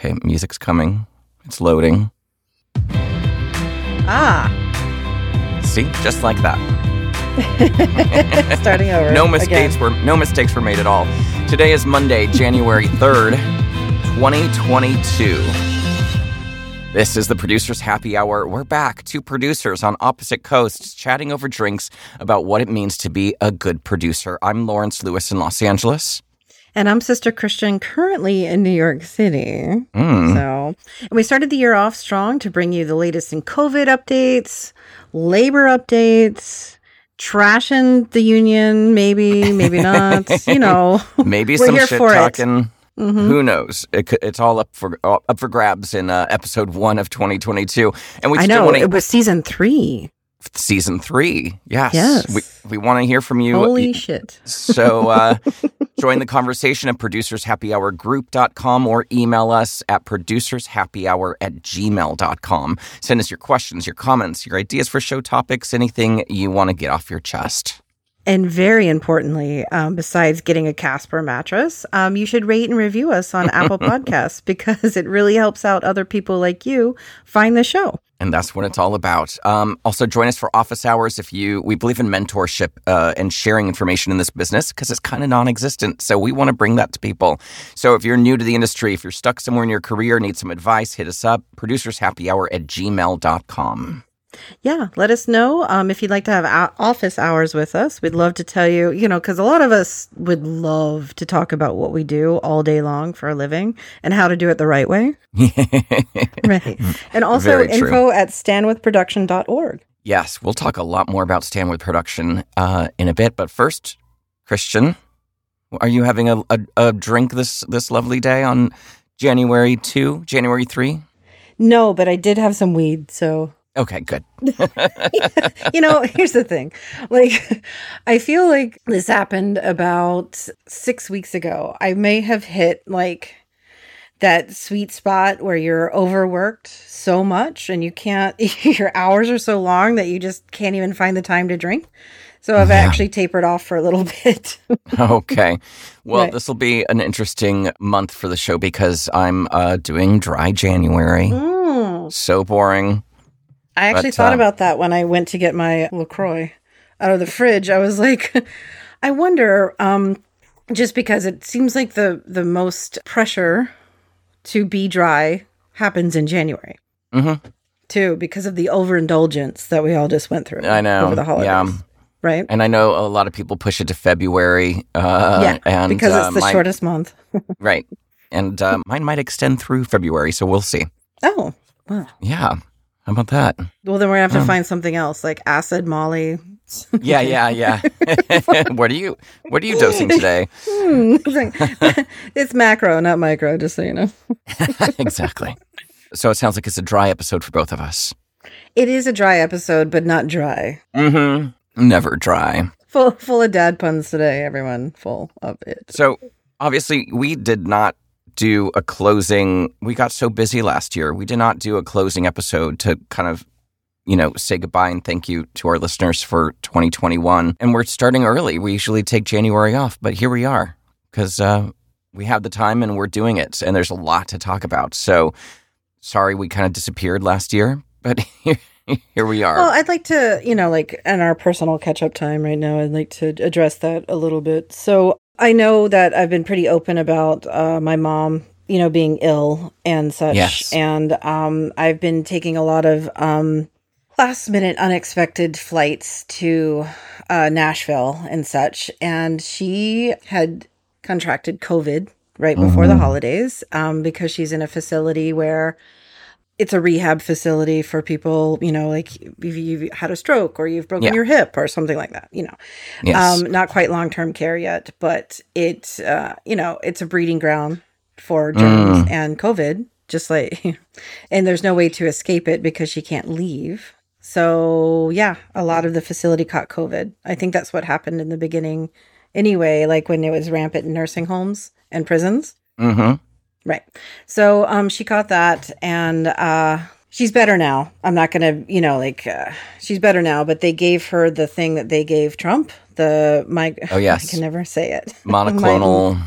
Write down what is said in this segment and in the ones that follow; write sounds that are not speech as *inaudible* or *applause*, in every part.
Okay, music's coming. It's loading. Ah, See, just like that. *laughs* starting over. No again. mistakes were no mistakes were made at all. Today is Monday, January 3rd, 2022. This is the producers happy hour. We're back, two producers on opposite coasts chatting over drinks about what it means to be a good producer. I'm Lawrence Lewis in Los Angeles. And I'm Sister Christian, currently in New York City. Mm. So, and we started the year off strong to bring you the latest in COVID updates, labor updates, trashing the union, maybe, maybe not. you *laughs* know, Maybe some shit for it. talking. Mhm. Who knows? It, it's all up for up for grabs in uh, episode one of 2022, and we I still know want to it was season three. Season three. Yes, Yes. we we want to hear from you. Holy shit! So uh, *laughs* join the conversation at producershappyhourgroup.com or email us at producershappyhour at gmail.com. Send us your questions, your comments, your ideas for show topics, anything you want to get off your chest. And very importantly, um, besides getting a Casper mattress, um, you should rate and review us on *laughs* Apple Podcasts because it really helps out other people like you find the show. And that's what it's all about. Um, also, join us for office hours if you. We believe in mentorship uh, and sharing information in this business because it's kind of non-existent. So we want to bring that to people. So if you're new to the industry, if you're stuck somewhere in your career, need some advice, hit us up. Producershappyhour at gmail.com. Yeah, let us know um, if you'd like to have office hours with us. We'd love to tell you, you know, because a lot of us would love to talk about what we do all day long for a living and how to do it the right way. *laughs* Right. And also Very true. info at standwithproduction.org. yes, we'll talk a lot more about Stand with Production uh, in a bit. But first, Christian, are you having a, a, a drink this this lovely day on January two, January three? No, but I did have some weed. So, Okay, good. *laughs* you know, here's the thing. Like, I feel like this happened about six weeks ago. I may have hit like that sweet spot where you're overworked so much and you can't, *laughs* your hours are so long that you just can't even find the time to drink. So I've Yeah. actually tapered off for a little *laughs* bit. Okay. Well, Right. this will be an interesting month for the show because I'm uh, doing dry January. Mm. So boring. I actually But, thought uh, about that when I went to get my LaCroix out of the fridge. I was *laughs* like, I wonder, um, just because it seems like the, the most pressure to be dry happens in January. hmm Too, because of the overindulgence that we all just went through. I know. over the holidays, Yeah. right? And I know a lot of people push it to February. Uh, yeah, and, because uh, it's the mine- shortest month. *laughs* Right. And uh, mine might extend through February, so we'll see. Oh, well, Yeah. How about that? well, then we're gonna have to Um, find something else like acid, Molly. *laughs* Yeah, yeah, yeah. *laughs* what are you what are you dosing today? *laughs* Hmm, it's it's macro, not micro. Just so you know. exactly. So it sounds like it's a dry episode for both of us. It is a dry episode, but not dry. Mm-hmm. Never dry. Full full of dad puns today, everyone. Full of it. So obviously, we did not do a closing. We got so busy last year. We did not do a closing episode to kind of, you know, say goodbye and thank you to our listeners for 2021. And we're starting early. We usually take January off, but here we are because uh, we have the time and we're doing it. And there's a lot to talk about. So sorry we kind of disappeared last year, but *laughs* here, we are. Well, I'd like to, you know, like in our personal catch up time right now, I'd like to address that a little bit. So I know that I've been pretty open about uh, my mom, you know, being ill and such. Yes. And um, I've been taking a lot of um, last minute unexpected flights to uh, Nashville and such. And she had contracted COVID right before the holidays um, because she's in a facility where it's a rehab facility for people, you know, like if you've had a stroke or you've broken Yeah. your hip or something like that, you know. yes. Um, not quite long term care yet, but it, uh, you know, it's a breeding ground for germs and COVID, just like, *laughs* and there's no way to escape it because she can't leave. So, yeah, a lot of the facility caught COVID. I think that's what happened in the beginning anyway, like when it was rampant in nursing homes and prisons. mm-hmm. Right. So um she caught that and uh she's better now. I'm not going to, you know, like uh, she's better now, but they gave her the thing that they gave Trump, the my Oh, *laughs* yes. I can never say it. *laughs* Monoclonal.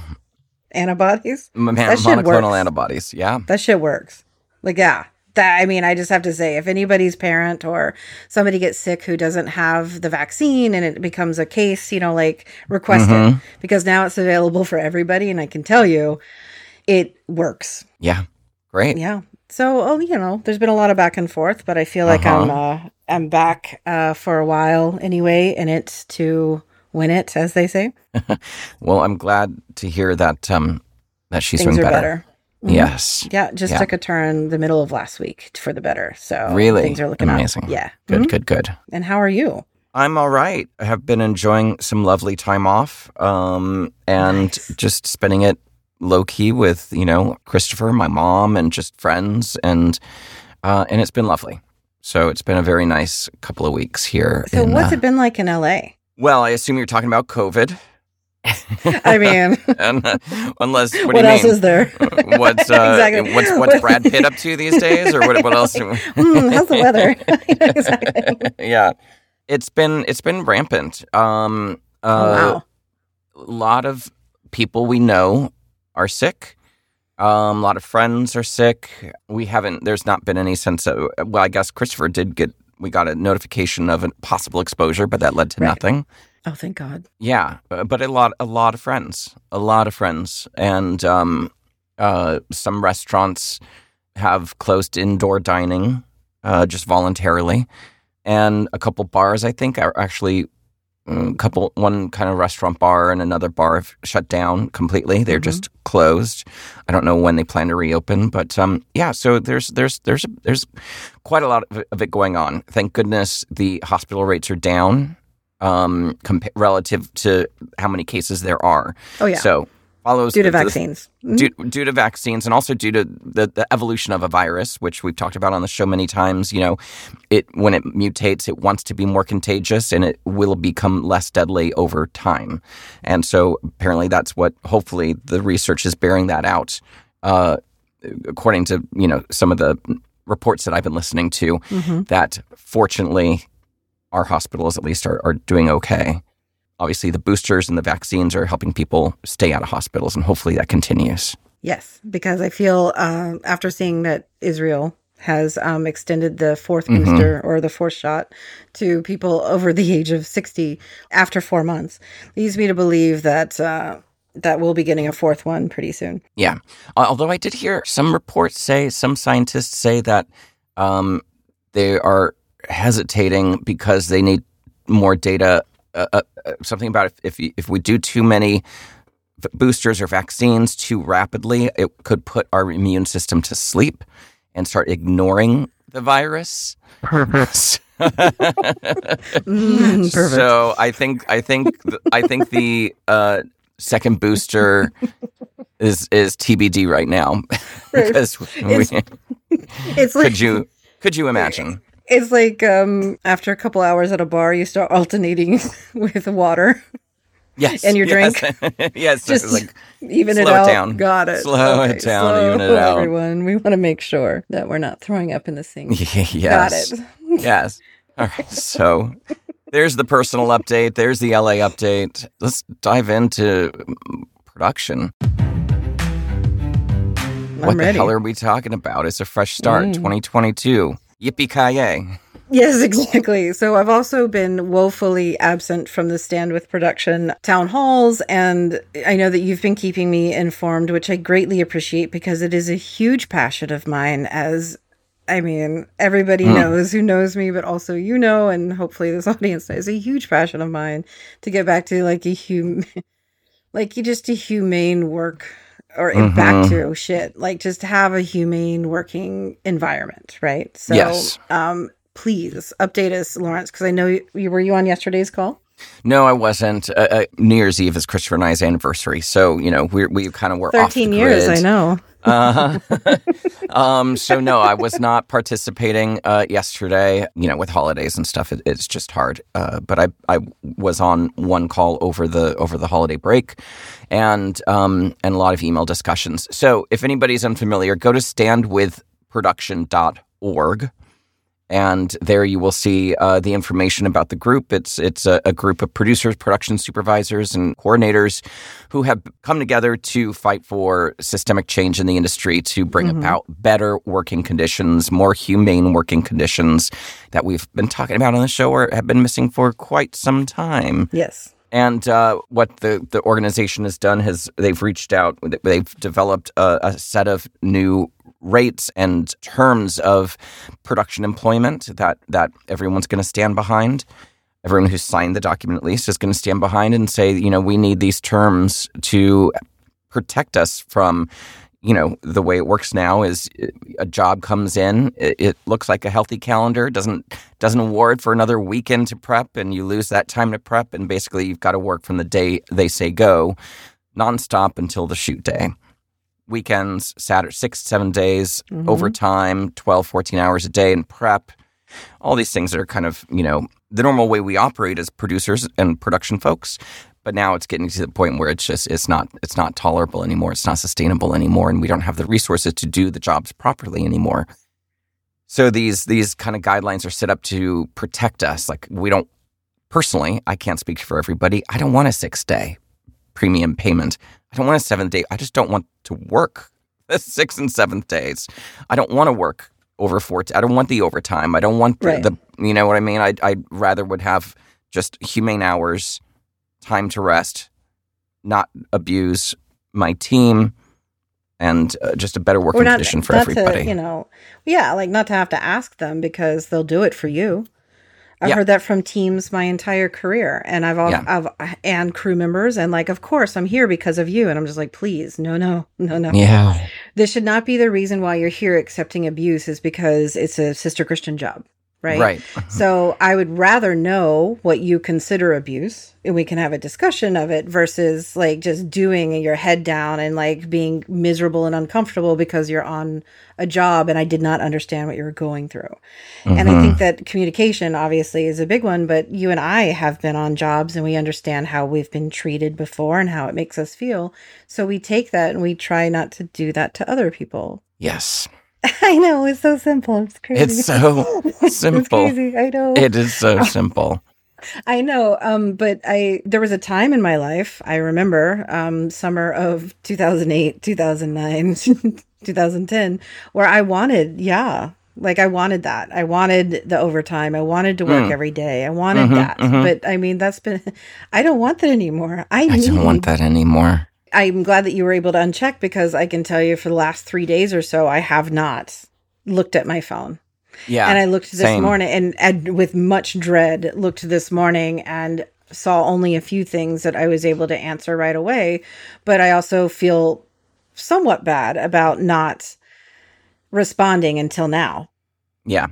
antibodies. Shit monoclonal works. antibodies. Yeah. That shit works. Like, yeah. That, I mean, I just have to say, if anybody's parent or somebody gets sick who doesn't have the vaccine and it becomes a case, you know, like request it because now it's available for everybody. And I can tell you, it works. Yeah. Great. Yeah. So, oh, you know, there's been a lot of back and forth, but I feel like I'm uh, I'm back uh, for a while anyway, and it's to win it, as they say. *laughs* Well, I'm glad to hear that um that she's Things doing better. better. Yes. Yeah, just Yeah. took a turn the middle of last week for the better. So Really? things are looking Amazing. Up. Yeah. Good, Mhm. good, good. And how are you? I'm all right. I have been enjoying some lovely time off um, and Nice. just spending it low key with, you know, Christopher, my mom, and just friends. And uh, and it's been lovely. So it's been a very nice couple of weeks here. So in, what's uh, it been like in LA? Well, I assume you're talking about COVID. *laughs* I mean, *laughs* and, uh, unless, what, what, do you else mean? is there? what's uh, *laughs* Exactly. what's what's Brad Pitt up to these days, or what? What else? Hmm, how's the weather? exactly. yeah, it's been it's been rampant. Um, uh, oh, wow. a lot of people we know are sick. Um, a lot of friends are sick. We haven't. There's not been any sense of. Well, I guess Christopher did get. We got a notification of a possible exposure, but that led to Right. nothing. Oh, thank God. Yeah, but a lot, a lot of friends, a lot of friends, and um, uh, some restaurants have closed indoor dining uh, just voluntarily, and a couple bars I think are actually couple one kind of restaurant bar and another bar have shut down completely. They're Mhm. just closed. I don't know when they plan to reopen, but um, yeah. So there's there's there's there's quite a lot of it, going on. Thank goodness the hospital rates are down um, compa- relative to how many cases there are. Oh, yeah. So follows Due to the- vaccines. Mhm. due, due to vaccines and also due to the, the evolution of a virus, which we've talked about on the show many times. You know, it when it mutates, it wants to be more contagious and it will become less deadly over time. And so apparently, that's what hopefully the research is bearing that out. Uh, according to you know some of the reports that I've been listening to, Mhm. that fortunately our hospitals at least are, are doing okay. Obviously, the boosters and the vaccines are helping people stay out of hospitals, and hopefully that continues. Yes, because I feel um, after seeing that Israel has um, extended the 4th Mhm. booster or the fourth shot to people over the age of 60 after four months, leads me to believe that uh, that we'll be getting a fourth one pretty soon. Yeah. Although I did hear some reports say, some scientists say that um, they are hesitating because they need more data. Uh, uh, uh, something about if if, if we do too many boosters or vaccines too rapidly, it could put our immune system to sleep and start ignoring the virus. Perfect. *laughs* Mm, perfect. So I think I think I think the uh, second booster is is TBD right now *laughs* because we, *laughs* It's- it's like could you could you imagine? It's like um, after a couple hours at a bar, you start alternating *laughs* with water, Yes, And your yes, drink? *laughs* yes, just like even it slow it out. down. Got it. Slow it down, even it out. Everyone, we want to make sure that we're not throwing up in the sink. *laughs* yes, Got it. yes. All right, so there's the personal update. There's the LA update. Let's dive into production. I'm what ready. the hell are we talking about? It's a fresh start, Mm. 2022. Yippee ki Yes, *laughs* exactly. So I've also been woefully absent from the Stand with Production town halls, and I know that you've been keeping me informed, which I greatly appreciate because it is a huge passion of mine. As I mean, everybody hmm. knows who knows me, but also you know, and hopefully this *laughs* audience knows, a huge passion of mine to get back to like a hum, *laughs* like just a humane work. Or back to shit, like just have a humane working environment, right? So, Yes. um, please update us, Lawrence, because I know you, you were you on yesterday's call. No, I wasn't. Uh, uh, New Year's Eve is Christopher and I's anniversary, so you know we we kind of were off the Thirteen years, grid. I know. Uh, *laughs* um, so no, I was not participating uh, yesterday. You know, with holidays and stuff, it, it's just hard. Uh, but I I was on one call over the over the holiday break, and um, and a lot of email discussions. So if anybody's unfamiliar, go to standwithproduction.org and there you will see uh, the information about the group. It's it's a, a, group of producers, production supervisors, and coordinators who have come together to fight for systemic change in the industry to bring mm-hmm. about better working conditions, more humane working conditions that we've been talking about on the show or have been missing for quite some time. Yes. And uh, what the, the organization has done has they've reached out, they've developed a, a set of new rates and terms of production employment that that everyone's going to stand behind. Everyone who's signed the document, at least, is going to stand behind and say, you know, we need these terms to protect us from you know the way it works now is a job comes in it, it, looks like a healthy calendar doesn't doesn't award for another weekend to prep and you lose that time to prep and basically you've got to work from the day they say go nonstop until the shoot day weekends, Saturday, six, seven days, mm-hmm. overtime, 12, 14 hours a day in prep. All these things are kind of, you know, the normal way we operate as producers and production folks. But now it's getting to the point where it's just it's not it's not tolerable anymore. It's not sustainable anymore, and we don't have the resources to do the jobs properly anymore. So these these kind of guidelines are set up to protect us. Like we don't personally, I can't speak for everybody. I don't want a six day premium payment. I don't want a seventh day. I just don't want to work *laughs* the sixth and seventh days. I don't want to work over four. T- I don't want the overtime. I don't want the, right. the you know what I mean. I I rather would have just humane hours, time to rest, not abuse my team, and uh, just a better working not, condition for everybody. To, you know, yeah, like not to have to ask them because they'll do it for you. I've yeah. heard that from teams my entire career, and I've, all, yeah. I've and crew members, and like, of course, I'm here because of you, and I'm just like, please, no, no, no, no. Yeah, this should not be the reason why you're here accepting abuse is because it's a sister Christian job right? Right. so I would rather know what you consider abuse and we can have a discussion of it versus like just doing your head down and like being miserable and uncomfortable because you're on a job and I did not understand what you were going through. Mm-hmm. And I think mm-hmm. that communication obviously is a big one, but you and I have been on jobs and we understand how we've been treated before and how it makes us feel. So we take that and we try not to do that to other people. Yes. *laughs* I know it's so simple. It's crazy. It's so *laughs* simple. it's crazy. I know. It is so *laughs* simple. I know. Um, but I there was a time in my life I remember, um, summer of 2008, 2009, 2010, where I wanted, yeah, like I wanted that. I wanted the overtime. I wanted to work mm. every day. I wanted mm-hmm, that. Mm-hmm. But I mean, that's been. I don't want that anymore. I, I don't want that anymore. I'm glad that you were able to uncheck because I can tell you for the last three days or so, I have not looked at my phone. Yeah. And I looked this same. morning and, and with much dread looked this morning and saw only a few things that I was able to answer right away. But I also feel somewhat bad about not responding until now. Yeah.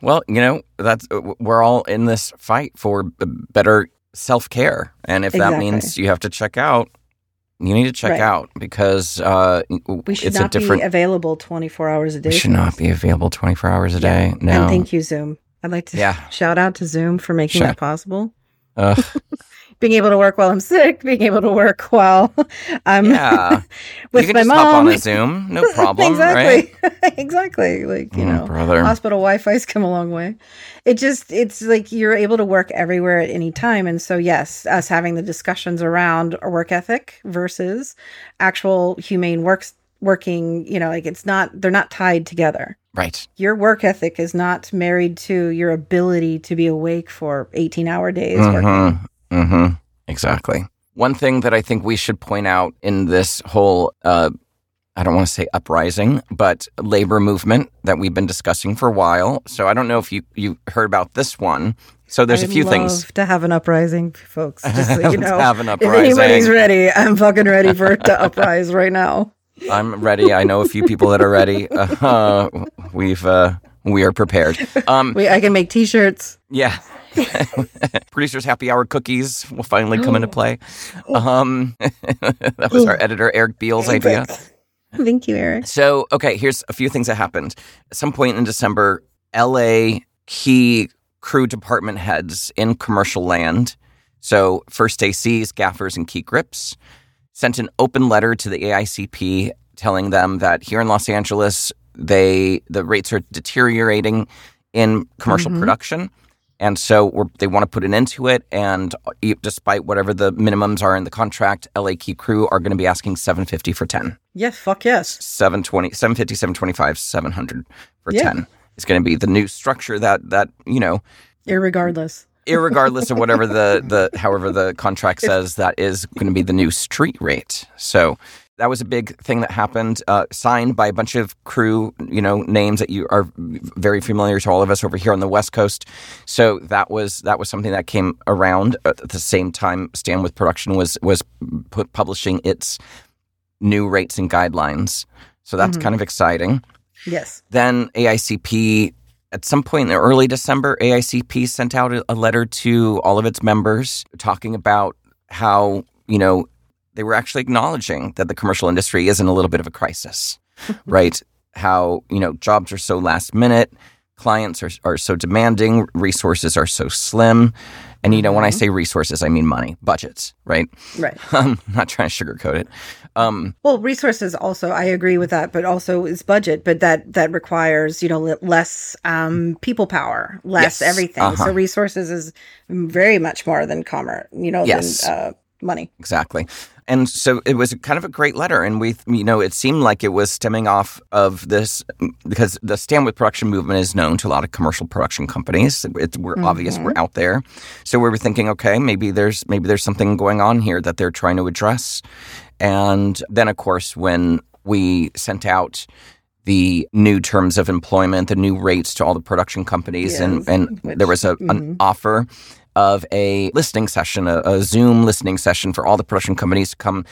Well, you know, that's uh, we're all in this fight for better self care. And if exactly. that means you have to check out, you need to check right. out because uh, we should it's not a different, be available 24 hours a day. We should not be available 24 hours a day. No. And thank you, Zoom. I'd like to yeah. shout out to Zoom for making that possible. Uh, *laughs* being able to work while I'm sick, *laughs* being able to work while *laughs* I'm yeah. *laughs* with you can my just mom. Hop on a Zoom, no problem. exactly, right? exactly. Like you oh, know, brother. hospital Wi-Fi's come a long way. It just it's like you're able to work everywhere at any time, and so yes, us having the discussions around a work ethic versus actual humane works working. You know, like it's not they're not tied together. Right. Your work ethic is not married to your ability to be awake for 18 hour days mm-hmm. Working. Mm-hmm. Exactly. One thing that I think we should point out in this whole, uh, I don't want to say uprising, but labor movement that we've been discussing for a while. So I don't know if you, you heard about this one. So there's I'd a few love things to have an uprising, folks. *laughs* Just so you know, have an uprising. If anybody's ready, I'm fucking ready for it to *laughs* uprise right now. I'm ready. I know a few people that are ready. *laughs* Uh, we've uh, we are prepared. Um, we, I can make t-shirts. Yeah. *laughs* Producers Happy Hour cookies will finally come into play. Um, *laughs* that was our editor Eric Beale's idea. Thank you, Eric. So, okay, here's a few things that happened. At some point in December, LA key crew department heads in commercial land, so first ACs, gaffers, and key grips, sent an open letter to the AICP telling them that here in Los Angeles, they the rates are deteriorating in commercial Mhm. production. And so we're, they want to put an end to it. And uh, e- despite whatever the minimums are in the contract, LA Key Crew are going to be asking 750 for 10. Yeah, fuck yes. 720, 750, 725, 700 for Yeah. 10. It's going to be the new structure that, that, you know, Irregardless. *laughs* irregardless of whatever the, the however the contract says that is going to be the new street rate so that was a big thing that happened uh, signed by a bunch of crew you know names that you are very familiar to all of us over here on the west coast so that was that was something that came around at the same time stand with production was was put, publishing its new rates and guidelines so that's Mhm. kind of exciting Yes. then AICP, at some point in early December, AICP sent out a, a letter to all of its members talking about how, you know, they were actually acknowledging that the commercial industry is in a little bit of a crisis, *laughs* right? How, you know, jobs are so last minute, clients are, are so demanding, resources are so slim. And, you know, when I say resources, I mean money, budgets, right? Right. *laughs* I'm not trying to sugarcoat it. Um, Well, resources also, I agree with that, but also is budget, but that that requires you know le- less um, people power, less Yes, everything. uh-huh. So resources is very much more than commerce, you know, Yes. than uh, money. Exactly. And so it was kind of a great letter. And we, you know, it seemed like it was stemming off of this because the stand with production movement is known to a lot of commercial production companies. It, we're obvious, we're out there. So we were thinking, okay, maybe there's, maybe there's something going on here that they're trying to address. And then, of course, when we sent out the new terms of employment, the new rates to all the production companies, and, Yes, and which- there was a, mhm. an offer of a listening session, a, a Zoom listening session for all the production companies to come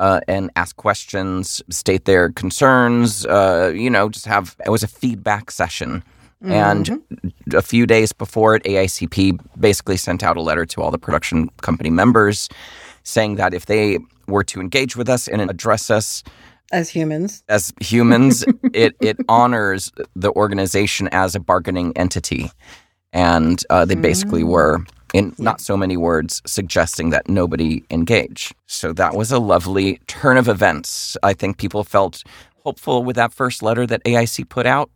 uh, and ask questions, state their concerns. Uh, you know, just have it was a feedback session. And a few days before it, AICP basically sent out a letter to all the production company members saying that if they were to engage with us and address us as humans. as humans, *laughs* it it honors the organization as a bargaining entity, and uh, they basically were, in not so many words, suggesting that nobody engage. So that was a lovely turn of events. I think people felt hopeful with that first letter that AIC put out.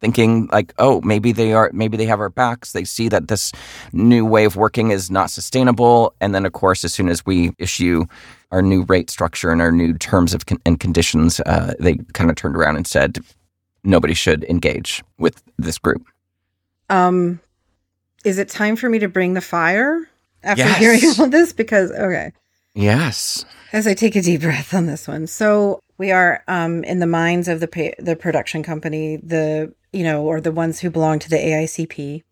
Thinking like, oh, maybe they are, maybe they have our backs. They see that this new way of working is not sustainable, and then, of course, as soon as we issue our new rate structure and our new terms of con- and conditions, uh, they kind of turned around and said nobody should engage with this group. Um, is it time for me to bring the fire after Yes. hearing all this? Because okay, Yes. as I take a deep breath on this one. So we are um, in the minds of the pa- the production company, the you know, or the ones who belong to the AICP,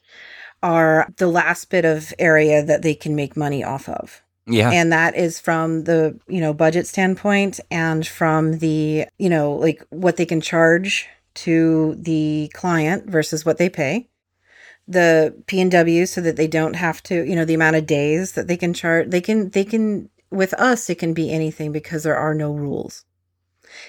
are the last bit of area that they can make money off of. Yeah. And that is from the, you know, budget standpoint and from the, you know, like what they can charge to the client versus what they pay. The P and W so that they don't have to, you know, the amount of days that they can charge. They can, they can, with us, it can be anything because there are no rules.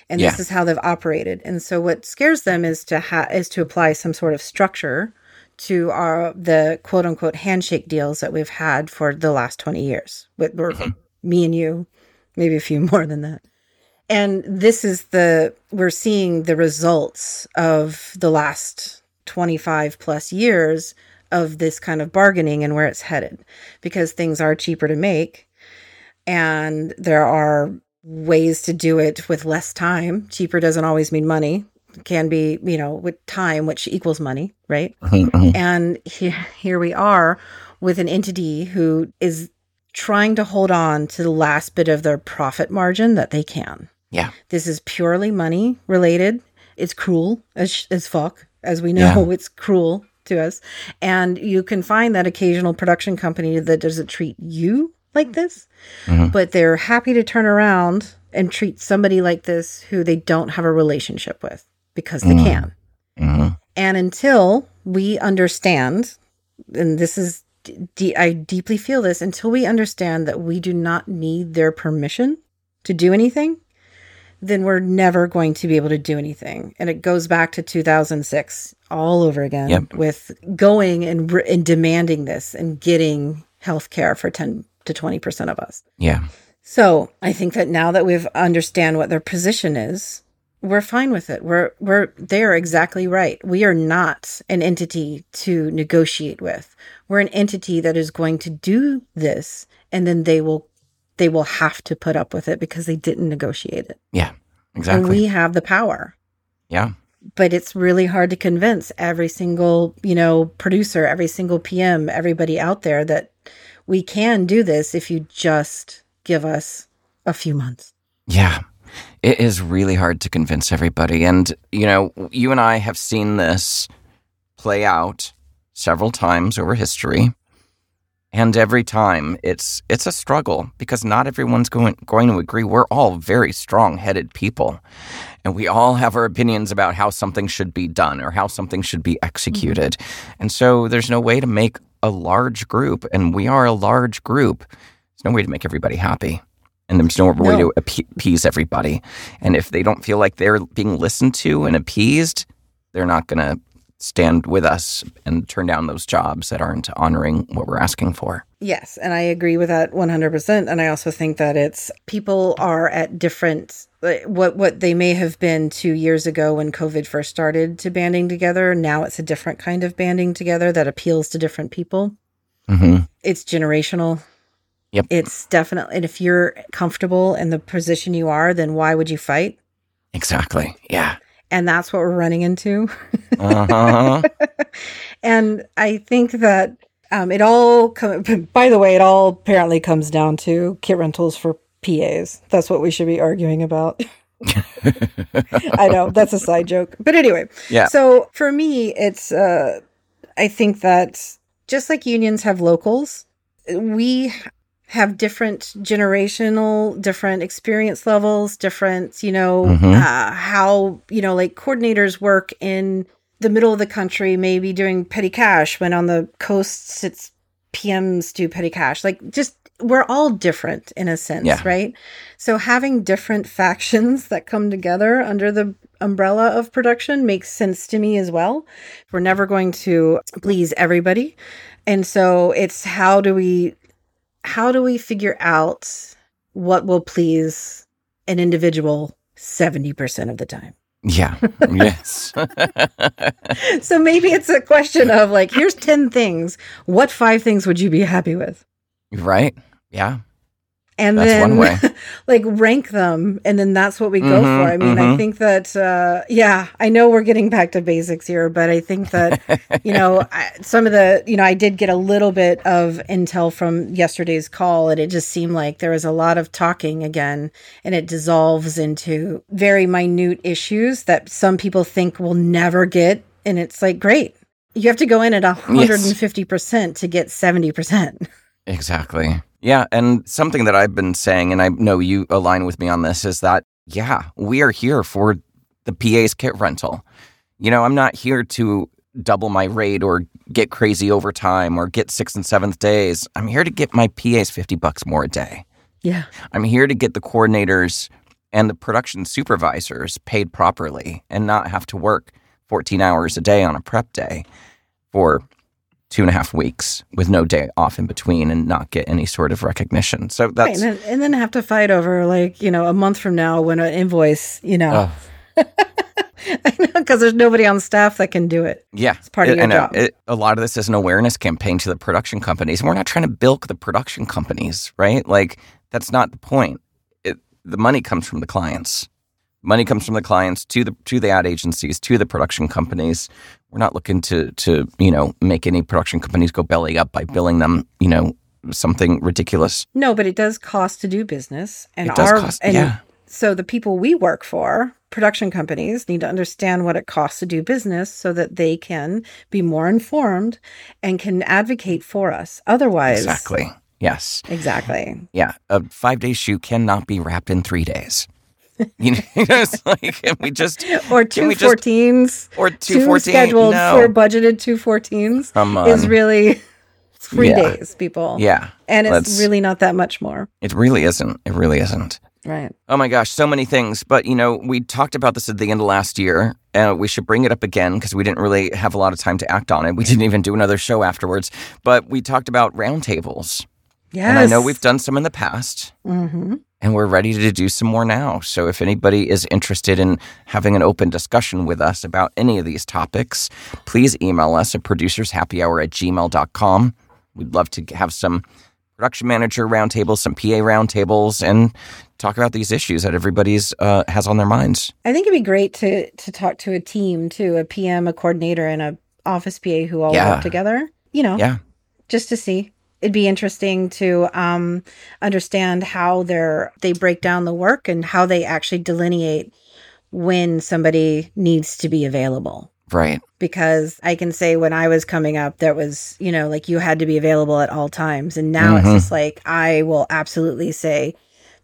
And Yeah. this is how they've operated. And so what scares them is to ha- is to apply some sort of structure to our the quote unquote handshake deals that we've had for the last 20 years with or mm-hmm. me and you maybe a few more than that and this is the we're seeing the results of the last 25 plus years of this kind of bargaining and where it's headed because things are cheaper to make and there are ways to do it with less time cheaper doesn't always mean money It can be you know with time which equals money right Mhm. and here, here we are with an entity who is trying to hold on to the last bit of their profit margin that they can. Yeah. This is purely money related. It's cruel as, as fuck. As we know, *laughs* it's cruel to us. And you can find that occasional production company that doesn't treat you like this, Mhm. but they're happy to turn around and treat somebody like this who they don't have a relationship with because they Mm. can. Mhm. And until we understand, and this is, de- I deeply feel this, until we understand that we do not need their permission to do anything, then we're never going to be able to do anything. And it goes back to 2006 all over again Yep. with going and, re- and demanding this and getting health care for 10 to 20% of us. Yeah. So I think that now that we've understand what their position is, we're fine with it. We're we're they are exactly right. We are not an entity to negotiate with. We're an entity that is going to do this and then they will they will have to put up with it because they didn't negotiate it. Yeah, exactly. And we have the power. Yeah. But it's really hard to convince every single, you know, producer, every single PM, everybody out there that we can do this if you just give us a few months. Yeah. It is really hard to convince everybody. And, you know, you and I have seen this play out several times over history. And every time it's it's a struggle because not everyone's going going to agree. We're all very strong-headed people. And we all have our opinions about how something should be done or how something should be executed. Mm-hmm. And so there's no way to make a large group and we are a large group. There's no way to make everybody happy and there's no, no. way to appease everybody. And if they don't feel like they're being listened to and appeased, they're not going to stand with us and turn down those jobs that aren't honoring what we're asking for. Yes, and I agree with that 100% and I also think that it's people are at different what what they may have been 2 years ago when covid first started to banding together, now it's a different kind of banding together that appeals to different people. Mm-hmm. It's generational. Yep. It's definitely, and if you're comfortable in the position you are, then why would you fight? Exactly. Yeah. And that's what we're running into. uh-huh. *laughs* and I think that um, it all, com- *laughs* by the way, it all apparently comes down to kit rentals for PAs. That's what we should be arguing about. *laughs* I know that's a side joke, but anyway. Yeah. So for me, it's, uh, I think that just like unions have locals, we have different generational, different experience levels, different, you know, mm-hmm. uh, how, you know, like coordinators work in the middle of the country, maybe doing petty cash when on the coasts it's PMs do petty cash. Like just, we're all different in a sense, yeah. right? So having different *laughs* factions that come together under the umbrella of production makes sense to me as well. We're never going to please everybody. And so it's how do we how do we figure out what will please an individual 70% of the time? Yeah. *laughs* yes. *laughs* so maybe it's a question of like, here's 10 things. What five things would you be happy with? Right. Yeah and that's then one way. *laughs* like rank them and then that's what we go mm-hmm, for i mean mm-hmm. i think that uh, yeah i know we're getting back to basics here but i think that *laughs* you know I, some of the you know i did get a little bit of intel from yesterday's call and it just seemed like there was a lot of talking again and it dissolves into very minute issues that some people think will never get and it's like great you have to go in at 150% yes. to get 70% *laughs* exactly yeah. And something that I've been saying, and I know you align with me on this, is that, yeah, we are here for the PA's kit rental. You know, I'm not here to double my rate or get crazy overtime or get sixth and seventh days. I'm here to get my PAs 50 bucks more a day. Yeah. I'm here to get the coordinators and the production supervisors paid properly and not have to work 14 hours a day on a prep day for two and a half weeks with no day off in between and not get any sort of recognition. So that's right, and, then, and, then, have to fight over like you know a month from now when an invoice you know. Oh. Because *laughs* there's nobody on staff that can do it. Yeah, it's part of your job. It, a lot of this is an awareness campaign to the production companies, and we're not trying to bilk the production companies, right? Like that's not the point. It, the money comes from the clients. Money comes from the clients to the to the ad agencies to the production companies. We're not looking to to you know make any production companies go belly up by billing them you know something ridiculous. No, but it does cost to do business, and it does our cost, and yeah. so the people we work for, production companies, need to understand what it costs to do business so that they can be more informed and can advocate for us. Otherwise, exactly. Yes. Exactly. Yeah. A five day shoot cannot be wrapped in three days. *laughs* You know, it's like can we just or two 14s or two 14 scheduled no. for budgeted two 14s is really *laughs* three yeah. days, people. Yeah, and it's really not that much more. It really isn't. It really isn't. Right. Oh my gosh, so many things. But you know, we talked about this at the end of last year. Uh, we should bring it up again because we didn't really have a lot of time to act on it. We didn't even do another show afterwards. But we talked about roundtables Yes. And I know we've done some in the past. Mm-hmm. and we're ready to do some more now. So if anybody is interested in having an open discussion with us about any of these topics, please email us at producershappyhour at gmail.com. We'd love to have some production manager roundtables, some PA roundtables, and talk about these issues that everybody's uh, has on their minds. I think it'd be great to to talk to a team too, a PM, a coordinator, and a office PA who all Yeah. work together. You know, Yeah. just to see. It'd be interesting to um, understand how they're they break down the work and how they actually delineate when somebody needs to be available. Right. Because I can say when I was coming up, that was you know like you had to be available at all times, and now Mhm. it's just like I will absolutely say,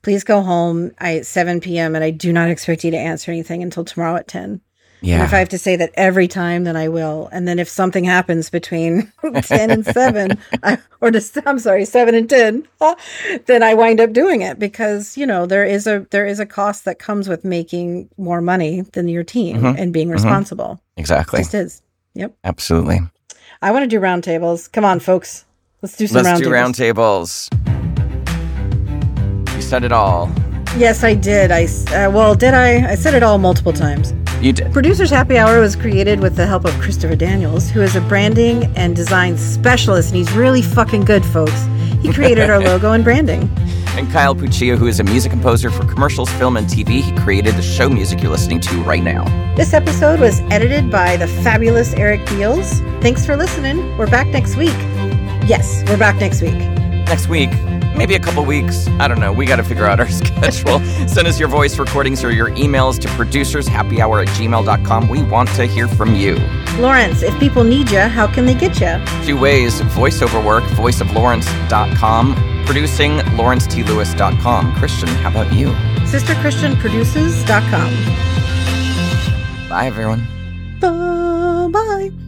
please go home I, at seven p.m. and I do not expect you to answer anything until tomorrow at ten. And Yeah. if I have to say that every time, then I will. And then if something happens between *laughs* 10 and 7, I, or just, I'm sorry, 7 and 10, *laughs* then I wind up doing it because, you know, there is a there is a cost that comes with making more money than your team Mhm. and being Mhm. responsible. exactly. Just is. Yep. Absolutely. I want to do roundtables. Come on, folks. Let's do some Let's do roundtables. roundtables. You said it all. Yes, I did. I uh, well, did I? I said it all multiple times. You did. Producers Happy Hour was created with the help of Christopher Daniels, who is a branding and design specialist, and he's really fucking good, folks. He created our *laughs* logo and branding. And Kyle Puccio, who is a music composer for commercials, film, and TV, he created the show music you're listening to right now. This episode was edited by the fabulous Eric Beals. Thanks for listening. We're back next week. Yes, we're back next week. Next week, maybe a couple weeks. I don't know. We got to figure out our *laughs* schedule. Send us your voice recordings or your emails to producershappyhour at gmail.com. We want to hear from you. Lawrence, if people need you, how can they get you? Two ways voiceover work, voiceoflawrence.com, producing, lawrencetLewis.com. Christian, how about you? SisterChristianProduces.com. Bye, everyone. Bye bye.